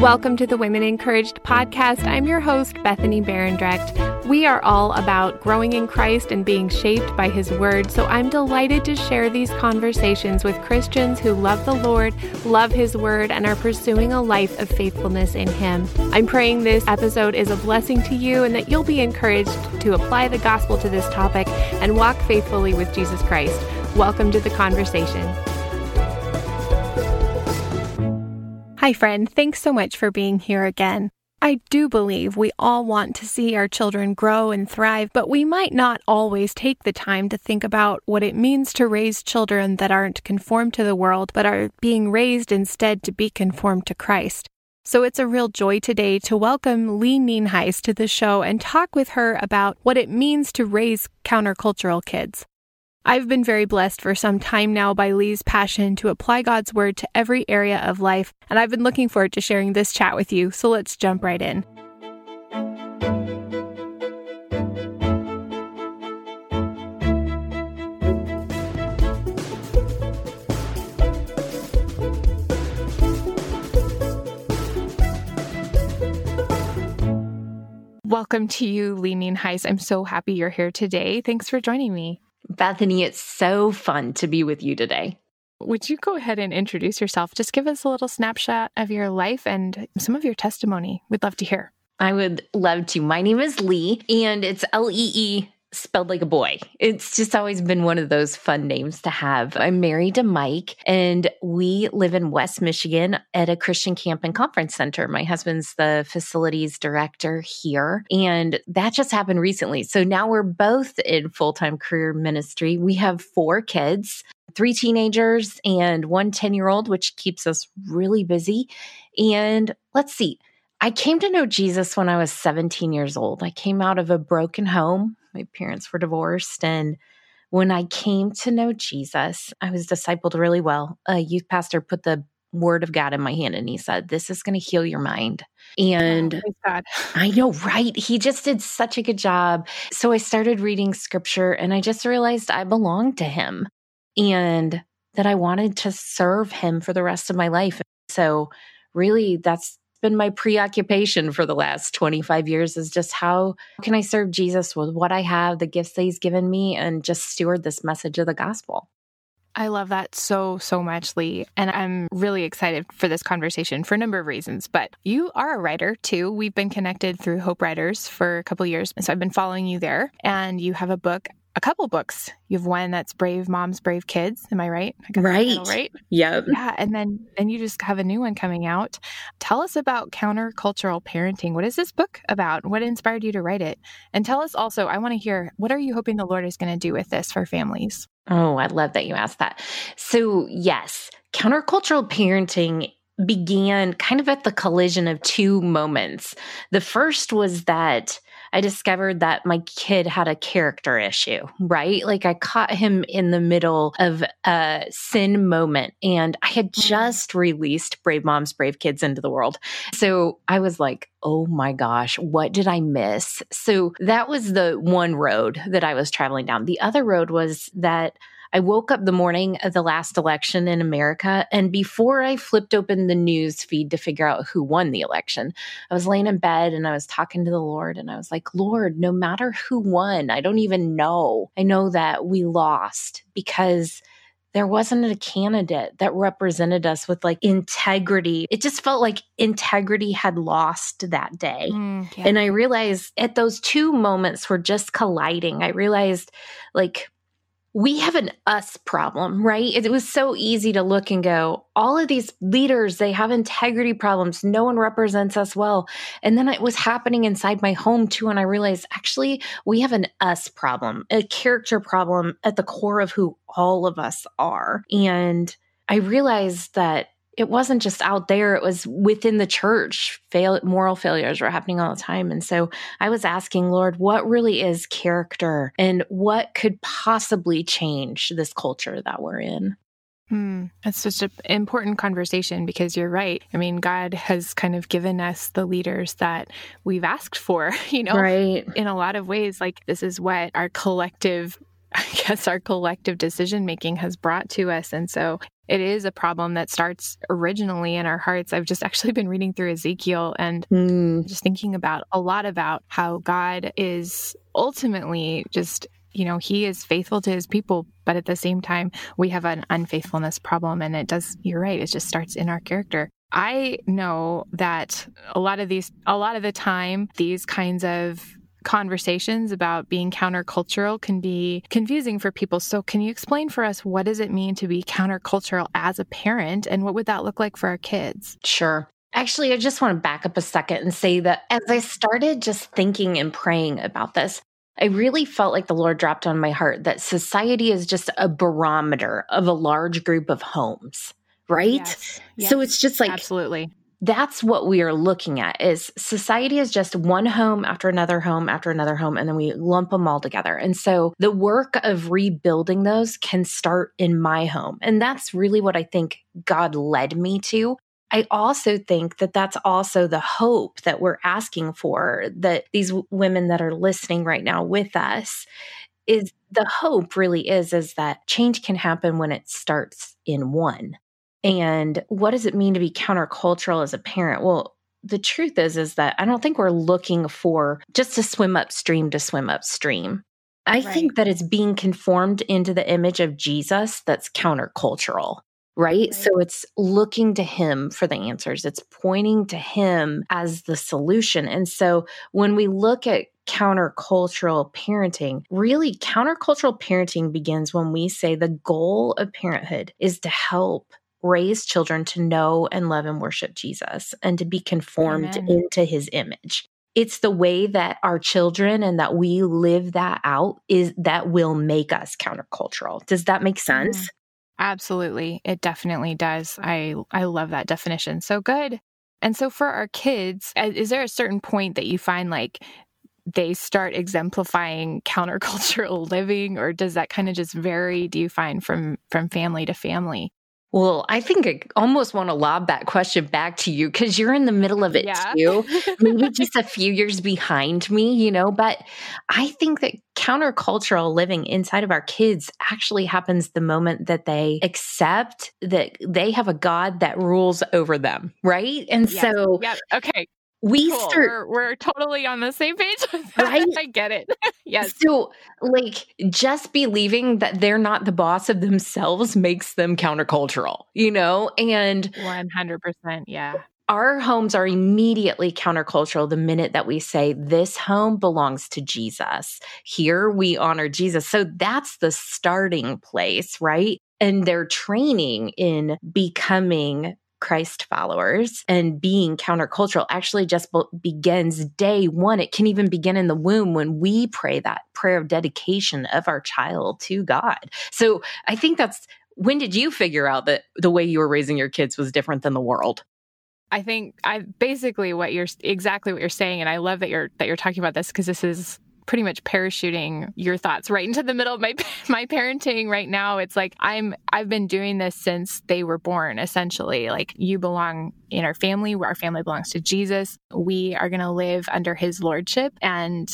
Welcome to the Women Encouraged podcast. I'm your host, Bethany Berendrecht. We are all about growing in Christ and being shaped by His Word, so I'm delighted to share these conversations with Christians who love the Lord, love His Word, and are pursuing a life of faithfulness in Him. I'm praying this episode is a blessing to you and that you'll be encouraged to apply the gospel to this topic and walk faithfully with Jesus Christ. Welcome to the conversation. Hi, friend. Thanks so much for being here again. I do believe we all want to see our children grow and thrive, but we might not always take the time to think about what it means to raise children that aren't conformed to the world, but are being raised instead to be conformed to Christ. So it's a real joy today to welcome Lee Nienhuis to the show and talk with her about what it means to raise countercultural kids. I've been very blessed for some time now by Lee's passion to apply God's Word to every area of life, and I've been looking forward to sharing this chat with you, so let's jump right in. Welcome to you, Lee Nienhuis. I'm so happy you're here today. Thanks for joining me. Bethany, it's so fun to be with you today. Would you go ahead and introduce yourself? Just give us a little snapshot of your life and some of your testimony. We'd love to hear. I would love to. My name is Lee, and it's L E E spelled like a boy. It's just always been one of those fun names to have. I'm married to Mike and we live in West Michigan at a Christian camp and conference center. My husband's the facilities director here and that just happened recently. So now we're both in full-time career ministry. We have four kids three teenagers and one 10 year old, which keeps us really busy. And let's see, I came to know Jesus when I was 17 years old. I came out of a broken home my parents were divorced. And when I came to know Jesus, I was discipled really well. A youth pastor put the word of God in my hand and he said, This is going to heal your mind. And oh, I know, right? He just did such a good job. So I started reading scripture and I just realized I belonged to him and that I wanted to serve him for the rest of my life. So, really, that's been my preoccupation for the last 25 years is just how can I serve Jesus with what I have, the gifts that he's given me, and just steward this message of the gospel. I love that so, so much, Lee. And I'm really excited for this conversation for a number of reasons. But you are a writer too. We've been connected through Hope Writers for a couple years. So I've been following you there. And you have a book a couple books. You have one that's Brave Moms, Brave Kids. Am I right? I right. Title, right. Yep. Yeah. And then then you just have a new one coming out. Tell us about countercultural parenting. What is this book about? What inspired you to write it? And tell us also, I want to hear what are you hoping the Lord is going to do with this for families? Oh, I love that you asked that. So, yes, countercultural parenting began kind of at the collision of two moments. The first was that I discovered that my kid had a character issue, right? Like I caught him in the middle of a sin moment and I had mm-hmm. just released Brave Moms, Brave Kids into the world. So I was like, oh my gosh, what did I miss? So that was the one road that I was traveling down. The other road was that I woke up the morning of the last election in America, and before I flipped open the news feed to figure out who won the election, I was laying in bed and I was talking to the Lord, and I was like, Lord, no matter who won, I don't even know. I know that we lost because there wasn't a candidate that represented us with like integrity. It just felt like integrity had lost that day. Mm, yeah. And I realized at those two moments were just colliding. I realized like we have an us problem, right? It was so easy to look and go, all of these leaders, they have integrity problems. No one represents us well. And then it was happening inside my home too. And I realized actually we have an us problem, a character problem at the core of who all of us are. And I realized that it wasn't just out there it was within the church fail moral failures were happening all the time and so i was asking lord what really is character and what could possibly change this culture that we're in Hmm. That's such an important conversation because you're right. I mean, God has kind of given us the leaders that we've asked for, you know, right. in a lot of ways. Like, this is what our collective I guess our collective decision making has brought to us. And so it is a problem that starts originally in our hearts. I've just actually been reading through Ezekiel and mm. just thinking about a lot about how God is ultimately just you know, he is faithful to his people, but at the same time, we have an unfaithfulness problem. And it does, you're right, it just starts in our character. I know that a lot of these, a lot of the time, these kinds of conversations about being countercultural can be confusing for people. So can you explain for us what does it mean to be countercultural as a parent and what would that look like for our kids? Sure. Actually, I just want to back up a second and say that as I started just thinking and praying about this, I really felt like the Lord dropped on my heart that society is just a barometer of a large group of homes, right? Yes, yes, so it's just like Absolutely that's what we are looking at is society is just one home after another home after another home and then we lump them all together. And so the work of rebuilding those can start in my home. And that's really what i think god led me to. I also think that that's also the hope that we're asking for that these women that are listening right now with us is the hope really is is that change can happen when it starts in one and what does it mean to be countercultural as a parent? Well, the truth is is that I don't think we're looking for just to swim upstream to swim upstream. I right. think that it's being conformed into the image of Jesus that's countercultural. Right? right? So it's looking to him for the answers. It's pointing to him as the solution. And so when we look at countercultural parenting, really countercultural parenting begins when we say the goal of parenthood is to help raise children to know and love and worship Jesus and to be conformed Amen. into his image. It's the way that our children and that we live that out is that will make us countercultural. Does that make sense? Mm, absolutely. It definitely does. I I love that definition. So good. And so for our kids, uh, is there a certain point that you find like they start exemplifying countercultural living or does that kind of just vary do you find from from family to family well, I think I almost want to lob that question back to you because you're in the middle of it yeah. too. Maybe just a few years behind me, you know, but I think that countercultural living inside of our kids actually happens the moment that they accept that they have a God that rules over them, right? And yes. so, yeah, okay, we cool. start we're, we're, totally on the same page right i get it yes so like just believing that they're not the boss of themselves makes them countercultural you know and 100% yeah our homes are immediately countercultural the minute that we say this home belongs to Jesus. Here we honor Jesus. So that's the starting place, right? And they're training in becoming Christ followers and being countercultural actually just begins day one. It can even begin in the womb when we pray that prayer of dedication of our child to God. So I think that's when did you figure out that the way you were raising your kids was different than the world? I think I basically what you're exactly what you're saying, and I love that you're that you're talking about this because this is pretty much parachuting your thoughts right into the middle of my my parenting right now. It's like I'm I've been doing this since they were born essentially. Like you belong in our family, our family belongs to Jesus. We are going to live under his lordship and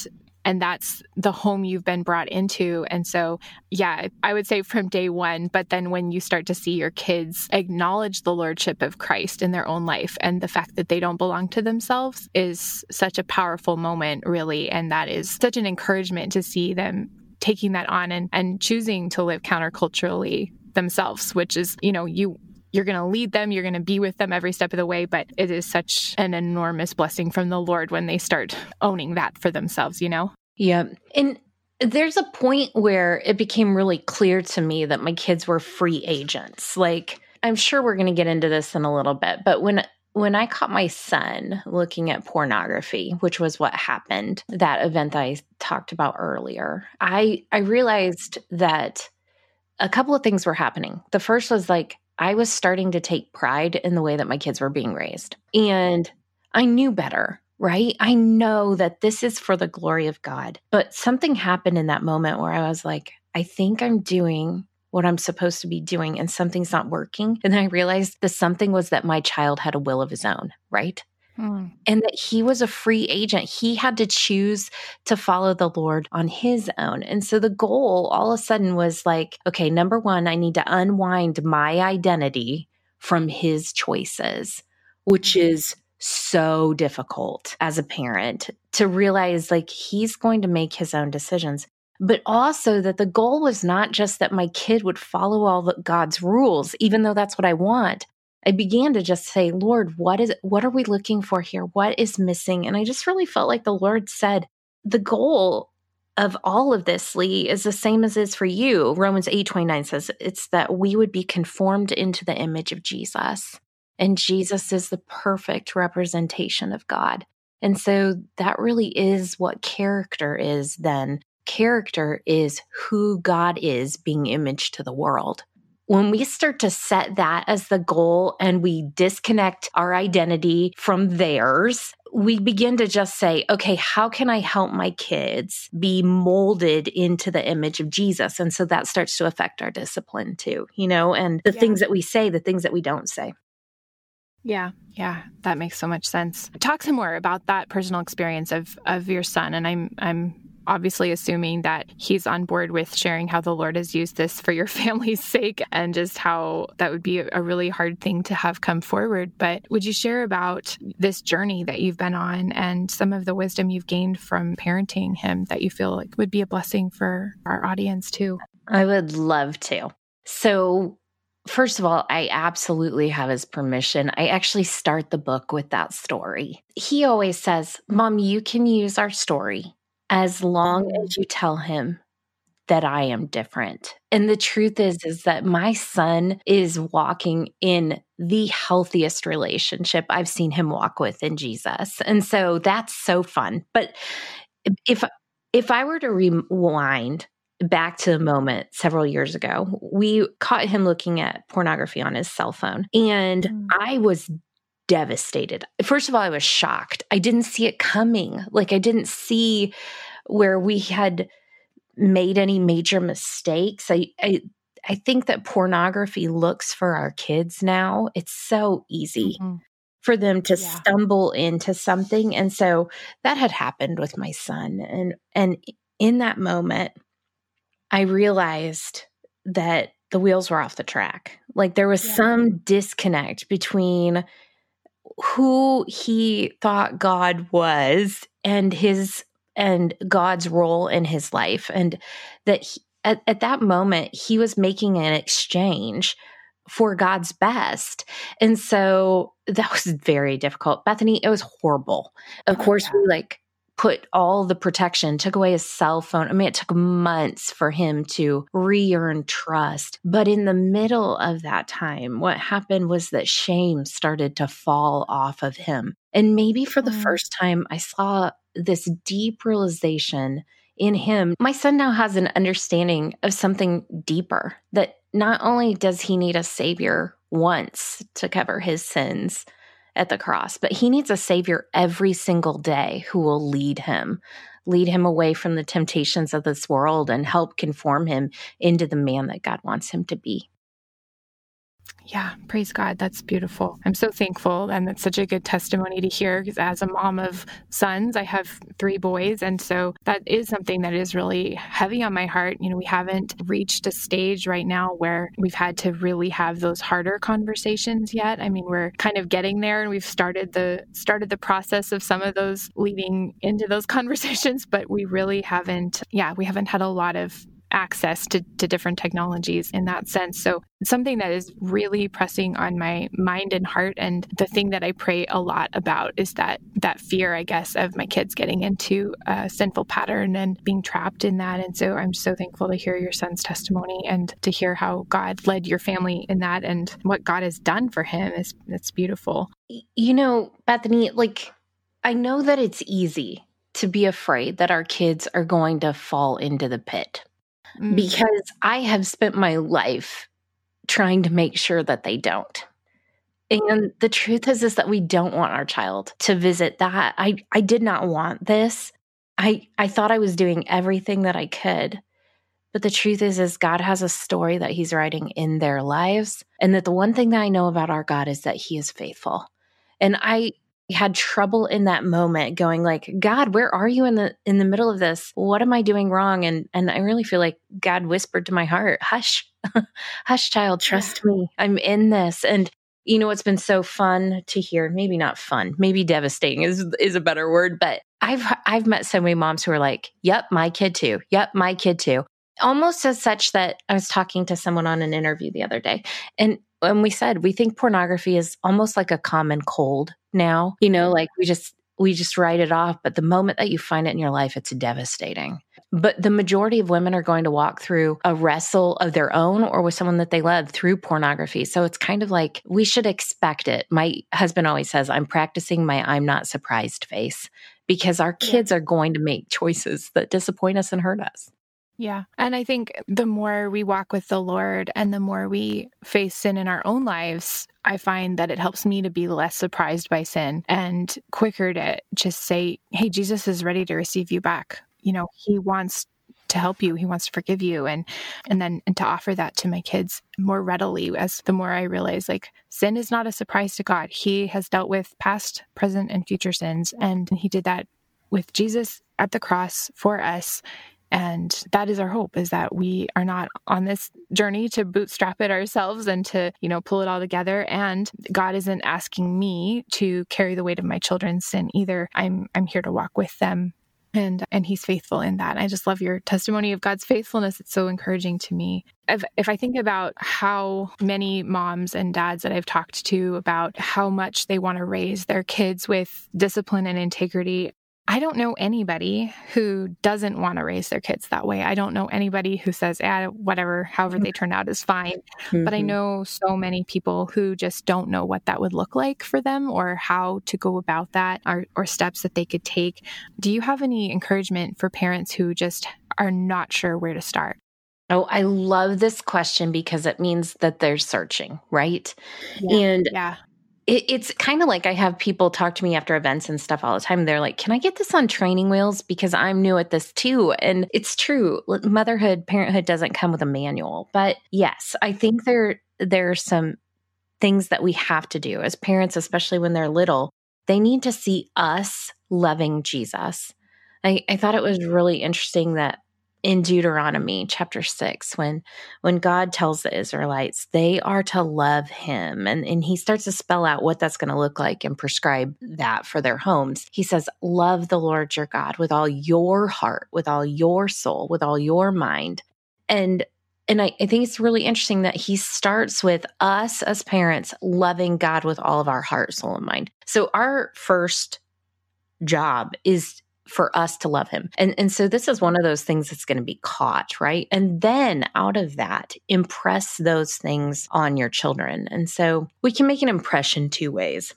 and that's the home you've been brought into. And so, yeah, I would say from day one, but then when you start to see your kids acknowledge the lordship of Christ in their own life and the fact that they don't belong to themselves is such a powerful moment, really. And that is such an encouragement to see them taking that on and, and choosing to live counterculturally themselves, which is, you know, you you're going to lead them, you're going to be with them every step of the way. But it is such an enormous blessing from the Lord when they start owning that for themselves, you know? Yeah. And there's a point where it became really clear to me that my kids were free agents. Like, I'm sure we're going to get into this in a little bit, but when when I caught my son looking at pornography, which was what happened, that event that I talked about earlier, I I realized that a couple of things were happening. The first was like I was starting to take pride in the way that my kids were being raised. And I knew better, right? I know that this is for the glory of God. But something happened in that moment where I was like, I think I'm doing what I'm supposed to be doing and something's not working. And then I realized the something was that my child had a will of his own, right? Mm. and that he was a free agent. He had to choose to follow the Lord on his own. And so the goal all of a sudden was like, okay, number one, I need to unwind my identity from his choices, which mm-hmm. is so difficult as a parent to realize like he's going to make his own decisions but also that the goal was not just that my kid would follow all the God's rules, even though that's what I want. I began to just say, Lord, what is what are we looking for here? What is missing? And I just really felt like the Lord said, the goal of all of this, Lee, is the same as is for you. Romans 8 29 says it's that we would be conformed into the image of Jesus. And Jesus is the perfect representation of God. And so that really is what character is then character is who God is being imaged to the world. When we start to set that as the goal and we disconnect our identity from theirs, we begin to just say, okay, how can I help my kids be molded into the image of Jesus? And so that starts to affect our discipline too, you know, and the yeah. things that we say, the things that we don't say. Yeah, yeah, that makes so much sense. Talk some more about that personal experience of of your son, and I'm I'm obviously assuming that he's on board with sharing how the Lord has used this for your family's sake and just how that would be a really hard thing to have come forward. But would you share about this journey that you've been on and some of the wisdom you've gained from parenting him that you feel like would be a blessing for our audience too? I would love to. So, First of all, I absolutely have his permission. I actually start the book with that story. He always says, Mom, you can use our story as long mm. as you tell him that I am different. And the truth is is that my son is walking in the healthiest relationship I've seen him walk with in Jesus. And so that's so fun. But if if I were to rewind back to the moment several years ago, we caught him looking at pornography on his cell phone and mm. I was devastated. First of all, I was shocked. I didn't see it coming. Like, I didn't see where we had made any major mistakes. I, I, I think that pornography looks for our kids now. It's so easy mm-hmm. for them to yeah. stumble into something. And so that had happened with my son. And, and in that moment, I realized that the wheels were off the track. Like there was yeah. some disconnect between who he thought God was and his and God's role in his life and that he, at, at that moment he was making an exchange for God's best. And so that was very difficult. Bethany, it was horrible. Of oh, course, yeah. we like put all the protection, took away his cell phone. I mean, it took months for him to re earn trust. But in the middle of that time, what happened was that shame started to fall off of him. And maybe for the mm. first time, I saw this deep realization in him. My son now has an understanding of something deeper that not only does he need a savior once to cover his sins, at the cross, but he needs a savior every single day who will lead him, lead him away from the temptations of this world and help conform him into the man that God wants him to be. Yeah, praise God. That's beautiful. I'm so thankful. And it's such a good testimony to hear because as a mom of sons, I have three boys. And so that is something that is really heavy on my heart. You know, we haven't reached a stage right now where we've had to really have those harder conversations yet. I mean, we're kind of getting there and we've started the started the process of some of those leading into those conversations, but we really haven't, yeah, we haven't had a lot of access to, to different technologies in that sense. So something that is really pressing on my mind and heart. And the thing that I pray a lot about is that that fear, I guess, of my kids getting into a sinful pattern and being trapped in that. And so I'm so thankful to hear your son's testimony and to hear how God led your family in that and what God has done for him is it's beautiful. You know, Bethany, like I know that it's easy to be afraid that our kids are going to fall into the pit mm. because I have spent my life trying to make sure that they don't. And the truth is is that we don't want our child to visit that. I I did not want this. I I thought I was doing everything that I could. But the truth is is God has a story that he's writing in their lives and that the one thing that I know about our God is that he is faithful. And I had trouble in that moment going like god where are you in the in the middle of this? What am i doing wrong? And and i really feel like god whispered to my heart hush hush child. Trust me. I'm in this. And you know it's been so fun to hear? Maybe not fun maybe devastating is is a better word but i've i've met so many moms who are like yep my kid too. Yep my kid too. Almost as such that i was talking to someone on an interview the other day and and we said we think pornography is almost like a common cold now you know like we just we just write it off but the moment that you find it in your life it's devastating but the majority of women are going to walk through a wrestle of their own or with someone that they love through pornography. So it's kind of like we should expect it. My husband always says, I'm practicing my I'm not surprised face because our kids are going to make choices that disappoint us and hurt us. Yeah. And I think the more we walk with the Lord and the more we face sin in our own lives, I find that it helps me to be less surprised by sin and quicker to just say, Hey, Jesus is ready to receive you back. You know, he wants to help you. He wants to forgive you. And and then and to offer that to my kids more readily as the more i realize like sin is not a surprise to god. He has dealt with past present and future sins. And he did that with jesus at the cross for us and that is our hope is that we are not on this journey to bootstrap it ourselves and to you know pull it all together and god isn't asking me to carry the weight of my children's sin either i'm i'm here to walk with them and and he's faithful in that. I just love your testimony of God's faithfulness. It's so encouraging to me. If, if I think about how many moms and dads that I've talked to about how much they want to raise their kids with discipline and integrity, I don't know anybody who doesn't want to raise their kids that way. I don't know anybody who says, "Yeah, whatever, however they turn out is fine." Mm-hmm. But I mm-hmm. know so many people who just don't know what that would look like for them or how to go about that or, or steps that they could take. Do you have any encouragement for parents who just are not sure where to start? Oh, I love this question because it means that they're searching, right? Yeah, and yeah it, it's kind of like I have people talk to me after events and stuff all the time. They're like, "Can I get this on training wheels because I'm new at this too?" And it's true. Motherhood, parenthood doesn't come with a manual, but yes, I think there there are some things that we have to do as parents, especially when they're little. They need to see us loving Jesus. I, I thought it was really interesting that in Deuteronomy chapter 6 when when God tells the Israelites they are to love him and and he starts to spell out what that's going to look like and prescribe that for their homes. He says love the Lord your God with all your heart, with all your soul, with all your mind. And and I, I think it's really interesting that he starts with us as parents loving God with all of our heart, soul, and mind. So our first job is for us to love him. And and so this is one of those things that's going to be caught, right? And then out of that, impress those things on your children. And so we can make an impression two ways.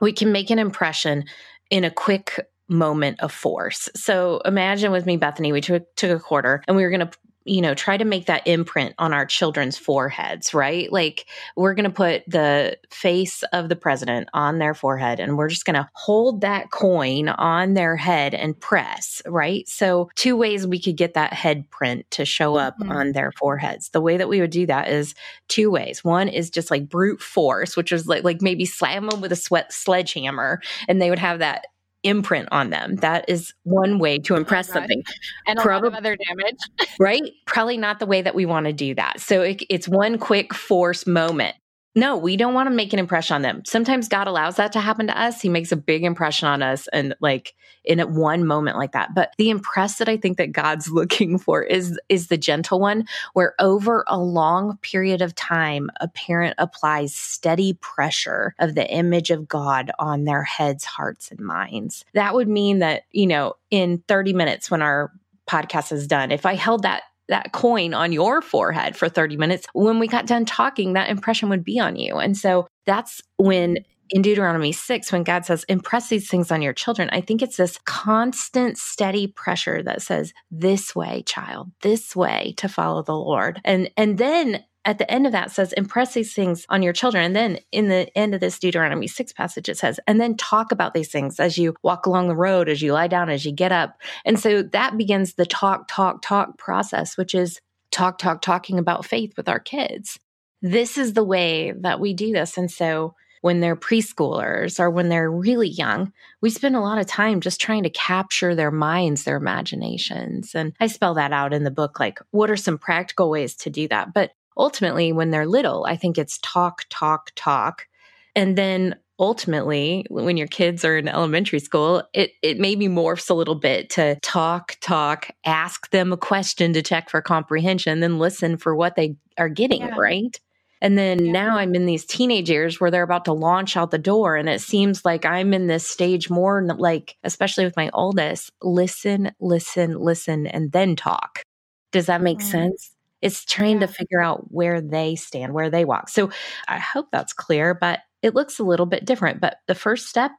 We can make an impression in a quick moment of force. So imagine with me, Bethany, we took, took a quarter and we were going to you know, try to make that imprint on our children's foreheads, right? Like we're going to put the face of the president on their forehead and we're just going to hold that coin on their head and press, right? So, two ways we could get that head print to show up mm-hmm. on their foreheads. The way that we would do that is two ways. One is just like brute force, which is like like maybe slam them with a sweat sledgehammer and they would have that imprint on them. That is one way to oh impress oh something. And a lot of other damage. right? Probably not the way that we want to do that. So it, it's one quick force moment. No, we don't want to make an impression on them. Sometimes God allows that to happen to us. He makes a big impression on us and like in one moment like that. But the impress that I think that God's looking for is is the gentle one where over a long period of time a parent applies steady pressure of the image of God on their heads, hearts and minds. That would mean that, you know, in 30 minutes when our podcast is done, if I held that that coin on your forehead for 30 minutes, when we got done talking, that impression would be on you. And so that's when in Deuteronomy 6, when God says, impress these things on your children, I think it's this constant, steady pressure that says, this way, child, this way to follow the Lord. And, and then at the end of that says, impress these things on your children. And then in the end of this Deuteronomy 6 passage, it says, and then talk about these things as you walk along the road, as you lie down, as you get up. And so that begins the talk, talk, talk process, which is talk, talk, talking about faith with our kids. This is the way that we do this. And so when they're preschoolers or when they're really young, we spend a lot of time just trying to capture their minds, their imaginations. And I spell that out in the book like, what are some practical ways to do that? But ultimately, when they're little, I think it's talk, talk, talk. And then ultimately when your kids are in elementary school it it maybe morphs a little bit to talk talk ask them a question to check for comprehension then listen for what they are getting yeah. right and then yeah. now I'm in these teenage years where they're about to launch out the door. And it seems like I'm in this stage more like, especially with my oldest, listen, listen, listen, and then talk. Does that make mm-hmm. sense? It's trying yeah. to figure out where they stand, where they walk. So I hope that's clear, but it looks a little bit different. But the first step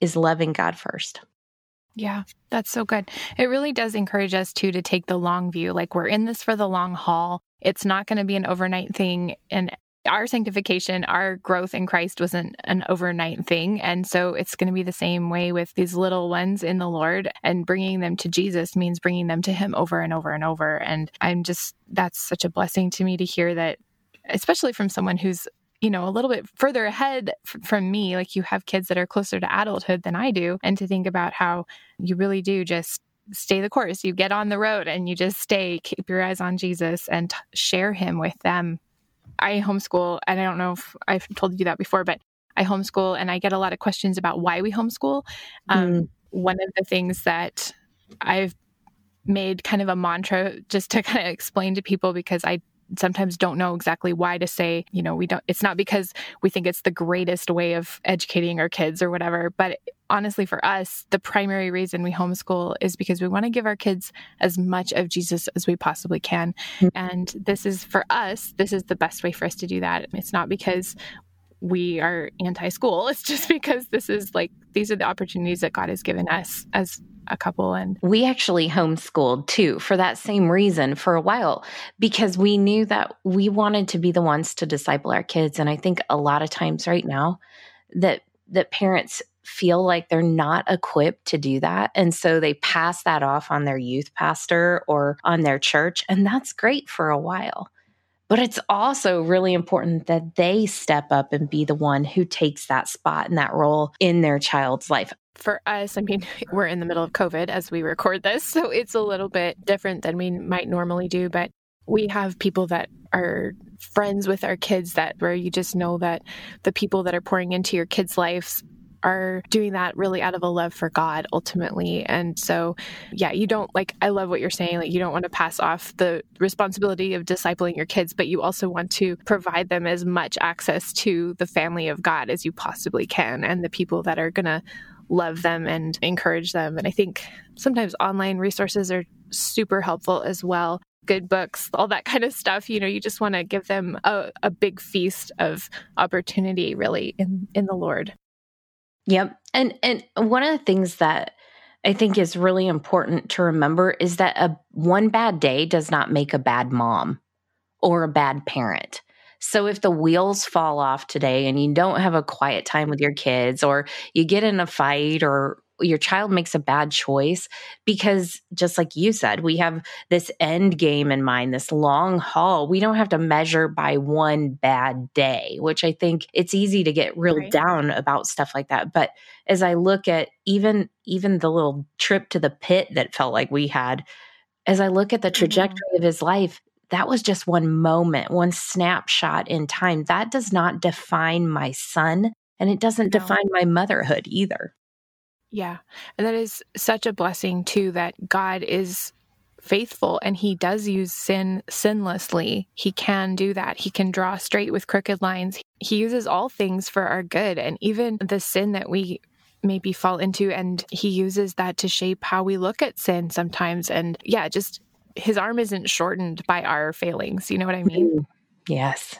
is loving God first. Yeah, that's so good. It really does encourage us too to take the long view. Like we're in this for the long haul. It's not going to be an overnight thing. And our sanctification, our growth in Christ wasn't an overnight thing. And so it's going to be the same way with these little ones in the Lord. And bringing them to Jesus means bringing them to Him over and over and over. And I'm just, that's such a blessing to me to hear that, especially from someone who's you know, a little bit further ahead f- from me, like you have kids that are closer to adulthood than I do, and to think about how you really do just stay the course. You get on the road and you just stay, keep your eyes on Jesus and t- share him with them I homeschool, and I don't know if I've told you that before, but I homeschool and I get a lot of questions about why we homeschool. Um, mm. One of the things that I've made kind of a mantra just to kind of explain to people because I sometimes don't know exactly why to say, you know, we don't, it's not because we think it's the greatest way of educating our kids or whatever. But honestly, for us, the primary reason we homeschool is because we want to give our kids as much of Jesus as we possibly can. Mm-hmm. And this is for us, this is the best way for us to do that. It's not because we are anti school. It's just because this is like, these are the opportunities that God has given us as a couple and we actually homeschooled too for that same reason for a while because we knew that we wanted to be the ones to disciple our kids and i think a lot of times right now that that parents feel like they're not equipped to do that and so they pass that off on their youth pastor or on their church and that's great for a while but it's also really important that they step up and be the one who takes that spot and that role in their child's life for us, I mean, we're in the middle of COVID as we record this, so it's a little bit different than we might normally do. But we have people that are friends with our kids that where you just know that the people that are pouring into your kids' lives are doing that really out of a love for God ultimately. And so, yeah, you don't like, I love what you're saying. Like, you don't want to pass off the responsibility of discipling your kids, but you also want to provide them as much access to the family of God as you possibly can and the people that are going to love them and encourage them. And I think sometimes online resources are super helpful as well. Good books, all that kind of stuff. You know, you just want to give them a, a big feast of opportunity, really, in in the Lord. Yep, and and one of the things that I think is really important to remember is that a one bad day does not make a bad mom or a bad parent. So if the wheels fall off today and you don't have a quiet time with your kids or you get in a fight or your child makes a bad choice because just like you said we have this end game in mind this long haul we don't have to measure by one bad day which i think it's easy to get real right. down about stuff like that but as i look at even even the little trip to the pit that felt like we had as i look at the mm-hmm. trajectory mm-hmm. of his life that was just one moment, one snapshot in time. That does not define my son and it doesn't no. define my motherhood either. Yeah. And that is such a blessing too that God is faithful and he does use sin sinlessly. He can do that. He can draw straight with crooked lines. He uses all things for our good and even the sin that we maybe fall into and he uses that to shape how we look at sin sometimes and yeah, just his arm isn't shortened by our failings. You know what I mean? Mm, yes.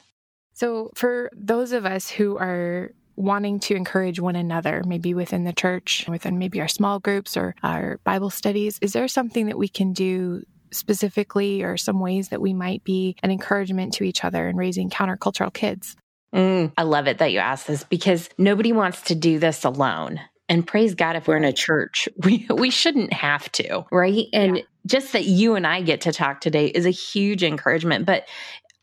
So, for those of us who are wanting to encourage one another, maybe within the church, within maybe our small groups or our Bible studies, is there something that we can do specifically or some ways that we might be an encouragement to each other in raising countercultural kids? Mm, I love it that you asked this because nobody wants to do this alone. And praise God if we're in a church, we we shouldn't have to, right? And yeah. just that you and I get to talk today is a huge encouragement. But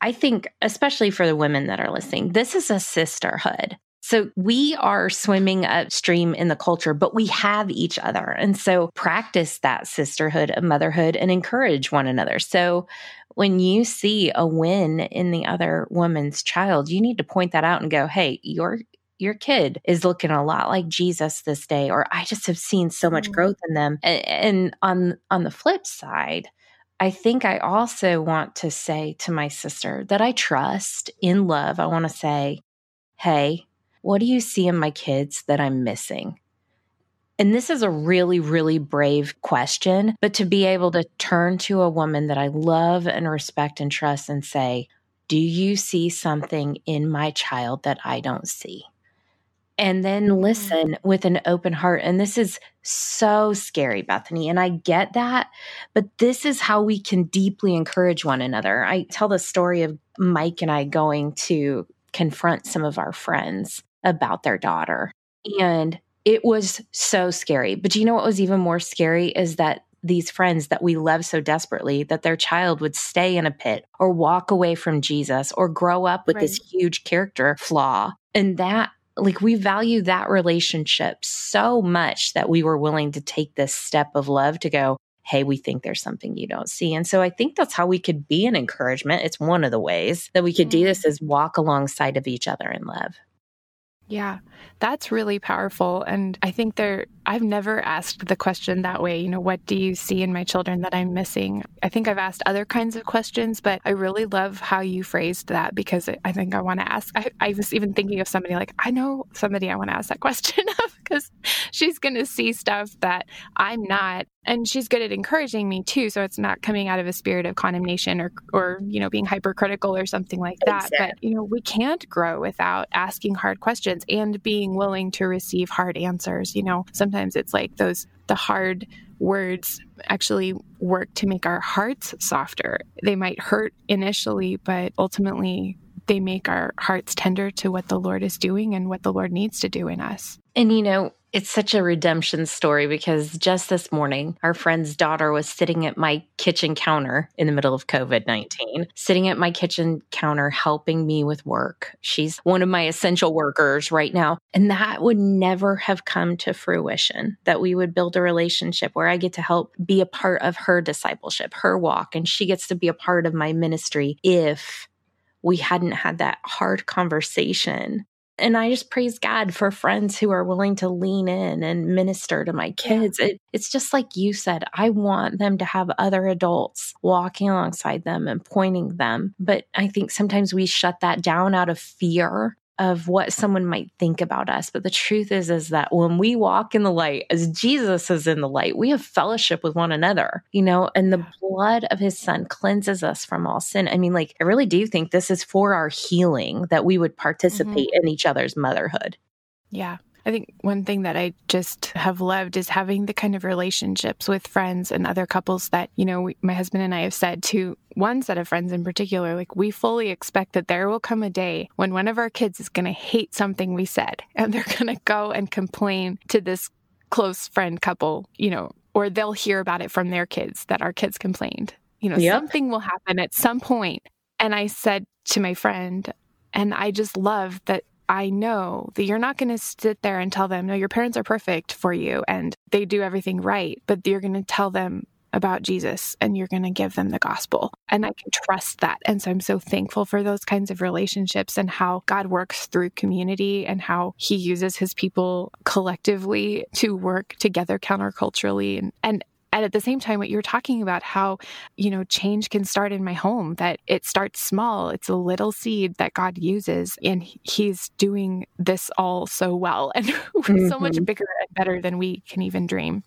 I think, especially for the women that are listening, this is a sisterhood. So we are swimming upstream in the culture, but we have each other. And so practice that sisterhood of motherhood and encourage one another. So when you see a win in the other woman's child, you need to point that out and go, Hey, your your kid is looking a lot like Jesus this day, or I just have seen so much mm. growth in them. And, and on on the flip side, I think I also want to say to my sister that I trust in love. I want to say, hey, what do you see in my kids that I'm missing? And this is a really, really brave question, but to be able to turn to a woman that I love and respect and trust and say, Do you see something in my child that I don't see? and then mm-hmm. listen with an open heart. And this is so scary, Bethany. And I get that, but this is how we can deeply encourage one another. I tell the story of Mike and I going to confront some of our friends about their daughter. And it was so scary. But you know what was even more scary is that these friends that we love so desperately that their child would stay in a pit or walk away from Jesus or grow up with right. this huge character flaw. And that like we value that relationship so much that we were willing to take this step of love to go, hey, we think there's something you don't see. And so I think that's how we could be an encouragement. It's one of the ways that we could do this is walk alongside of each other in love. Yeah, that's really powerful. And I think there, I've never asked the question that way. You know, what do you see in my children that I'm missing? I think I've asked other kinds of questions, but I really love how you phrased that because I think I want to ask. I, I was even thinking of somebody like, I know somebody I want to ask that question of because she's going to see stuff that I'm not and she's good at encouraging me too so it's not coming out of a spirit of condemnation or or you know being hypercritical or something like that exactly. but you know we can't grow without asking hard questions and being willing to receive hard answers you know sometimes it's like those the hard words actually work to make our hearts softer they might hurt initially but ultimately they make our hearts tender to what the Lord is doing and what the Lord needs to do in us. And you know, it's such a redemption story because just this morning, our friend's daughter was sitting at my kitchen counter in the middle of COVID 19, sitting at my kitchen counter helping me with work. She's one of my essential workers right now. And that would never have come to fruition that we would build a relationship where I get to help be a part of her discipleship, her walk, and she gets to be a part of my ministry if we hadn't had that hard conversation and I just praise God for friends who are willing to lean in and minister to my kids. It, it's just like you said, I want them to have other adults walking alongside them and pointing them. But I think sometimes we shut that down out of fear of what someone might think about us. But the truth is, is that when we walk in the light, as Jesus is in the light, we have fellowship with one another, you know, and the blood of his son cleanses us from all sin. I mean, like, I really do think this is for our healing that we would participate mm-hmm. in each other's motherhood. Yeah. I think one thing that I just have loved is having the kind of relationships with friends and other couples that, you know, we, my husband and I have said to one set of friends in particular, like we fully expect that there will come a day when one of our kids is going to hate something we said and they're going to go and complain to this close friend couple, you know, or they'll hear about it from their kids that our kids complained. You know, yep. something will happen at some point. And I said to my friend, and I just love that I know that you're not going to sit there and tell them, no, your parents are perfect for you and they do everything right, but you're going to tell them about Jesus and you're going to give them the gospel. And I can trust that. And so I'm so thankful for those kinds of relationships and how God works through community and how he uses his people collectively to work together counterculturally. And, and and at the same time what you're talking about how you know change can start in my home that it starts small it's a little seed that god uses and he's doing this all so well and mm-hmm. so much mm-hmm. bigger and better than we can even dream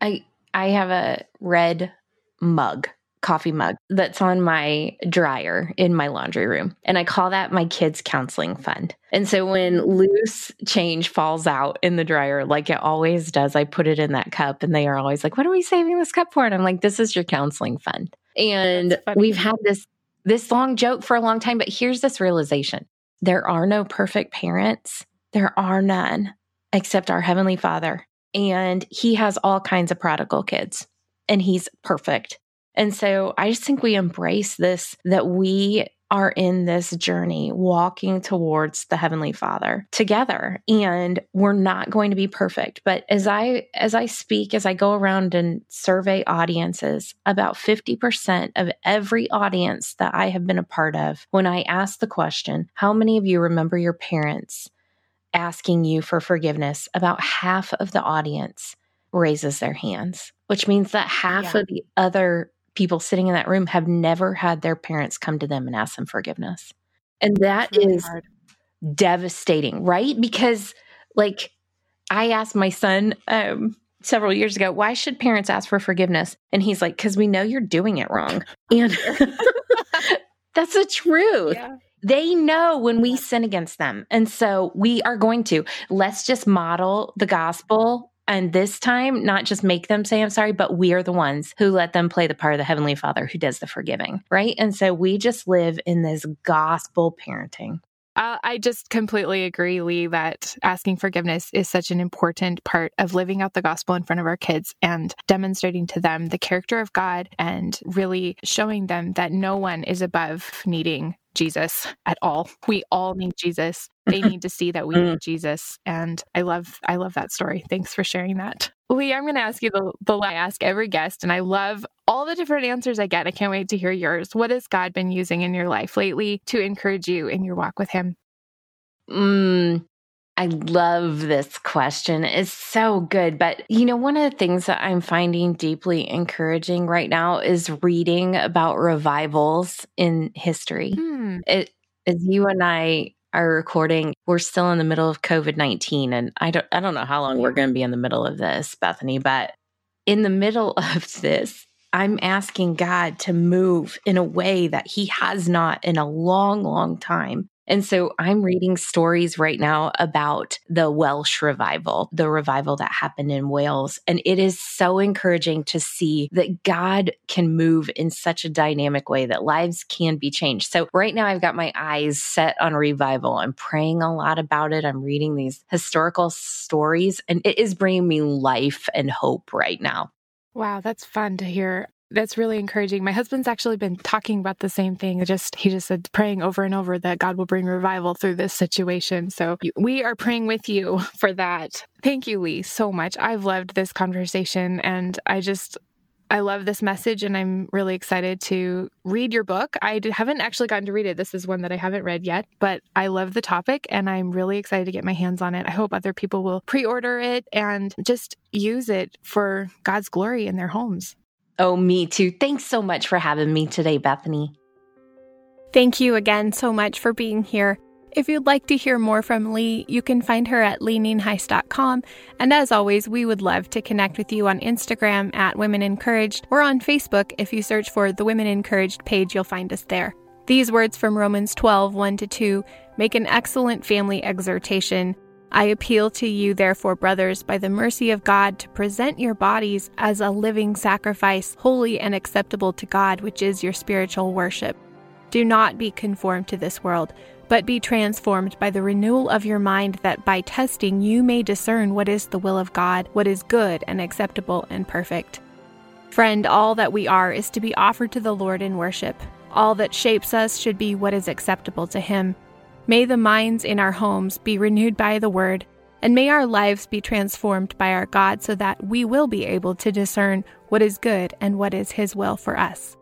i i have a red mug coffee mug that's on my dryer in my laundry room. And I call that my kids' counseling fund. And so when loose change falls out in the dryer, like it always does, I put it in that cup and they are always like, What are we saving this cup for? And I'm like, This is your counseling fund. And we've had this this long joke for a long time, but here's this realization. There are no perfect parents. There are none except our heavenly Father. And he has all kinds of prodigal kids and he's perfect. And so I just think we embrace this that we are in this journey walking towards the heavenly father together and we're not going to be perfect but as i as i speak as i go around and survey audiences about 50% of every audience that i have been a part of when i ask the question how many of you remember your parents asking you for forgiveness about half of the audience raises their hands which means that half yeah. of the other people sitting in that room have never had their parents come to them and ask them forgiveness. And that really is hard. devastating, right? Because, like, I asked my son um, several years ago, why should parents ask for forgiveness? And he's like, because we know you're doing it wrong. And that's the truth. Yeah. They know when we sin against them. And so we are going to. Let's just model the gospel and this time, not just make them say, I'm sorry, but we are the ones who let them play the part of the Heavenly Father who does the forgiving, right? And so we just live in this gospel parenting. Uh, I just completely agree, Lee, that asking forgiveness is such an important part of living out the gospel in front of our kids and demonstrating to them the character of God and really showing them that no one is above needing Jesus at all. We all need Jesus. They need to see that we need Jesus. And I love I love that story. Thanks for sharing that. Lee, I'm going to ask you the, the I ask every guest, and I love all the different answers I get. I can't wait to hear yours. What has God been using in your life lately to encourage you in your walk with Him? Mm, I love this question. It's so good. But, you know, one of the things that I'm finding deeply encouraging right now is reading about revivals in history. Hmm. It, as you and I are recording, we're still in the middle of COVID 19. And I don't, I don't know how long we're mm-hmm. going to be in the middle of this, Bethany, but in the middle of this, I'm asking God to move in a way that He has not in a long, long time. And so I'm reading stories right now about the Welsh revival, the revival that happened in Wales. And it is so encouraging to see that God can move in such a dynamic way that lives can be changed. So right now I've got my eyes set on revival. I'm praying a lot about it. I'm reading these historical stories and it is bringing me life and hope right now. Wow, that's fun to hear. That's really encouraging. My husband's actually been talking about the same thing. Just he just said praying over and over that God will bring revival through this situation. So we are praying with you for that. Thank you, Lee, so much. I've loved this conversation and I just I love this message and I'm really excited to read your book. I haven't actually gotten to read it. This is one that I haven't read yet, but I love the topic and I'm really excited to get my hands on it. I hope other people will pre order it and just use it for God's glory in their homes. Oh, me too. Thanks so much for having me today, Bethany. Thank you again so much for being here. If you'd like to hear more from Lee, you can find her at leenienhuis.com. And as always, we would love to connect with you on Instagram at Women Encouraged or on Facebook. If you search for the Women Encouraged page, you'll find us there. These words from Romans 12 1 to 2 make an excellent family exhortation. I appeal to you, therefore, brothers, by the mercy of God, to present your bodies as a living sacrifice, holy and acceptable to God, which is your spiritual worship. Do not be conformed to this world, but be transformed by the renewal of your mind, that by testing you may discern what is the will of God, what is good and acceptable and perfect. Friend, all that we are is to be offered to the Lord in worship. All that shapes us should be what is acceptable to Him. May the minds in our homes be renewed by the word, and may our lives be transformed by our God so that we will be able to discern what is good and what is his will for us.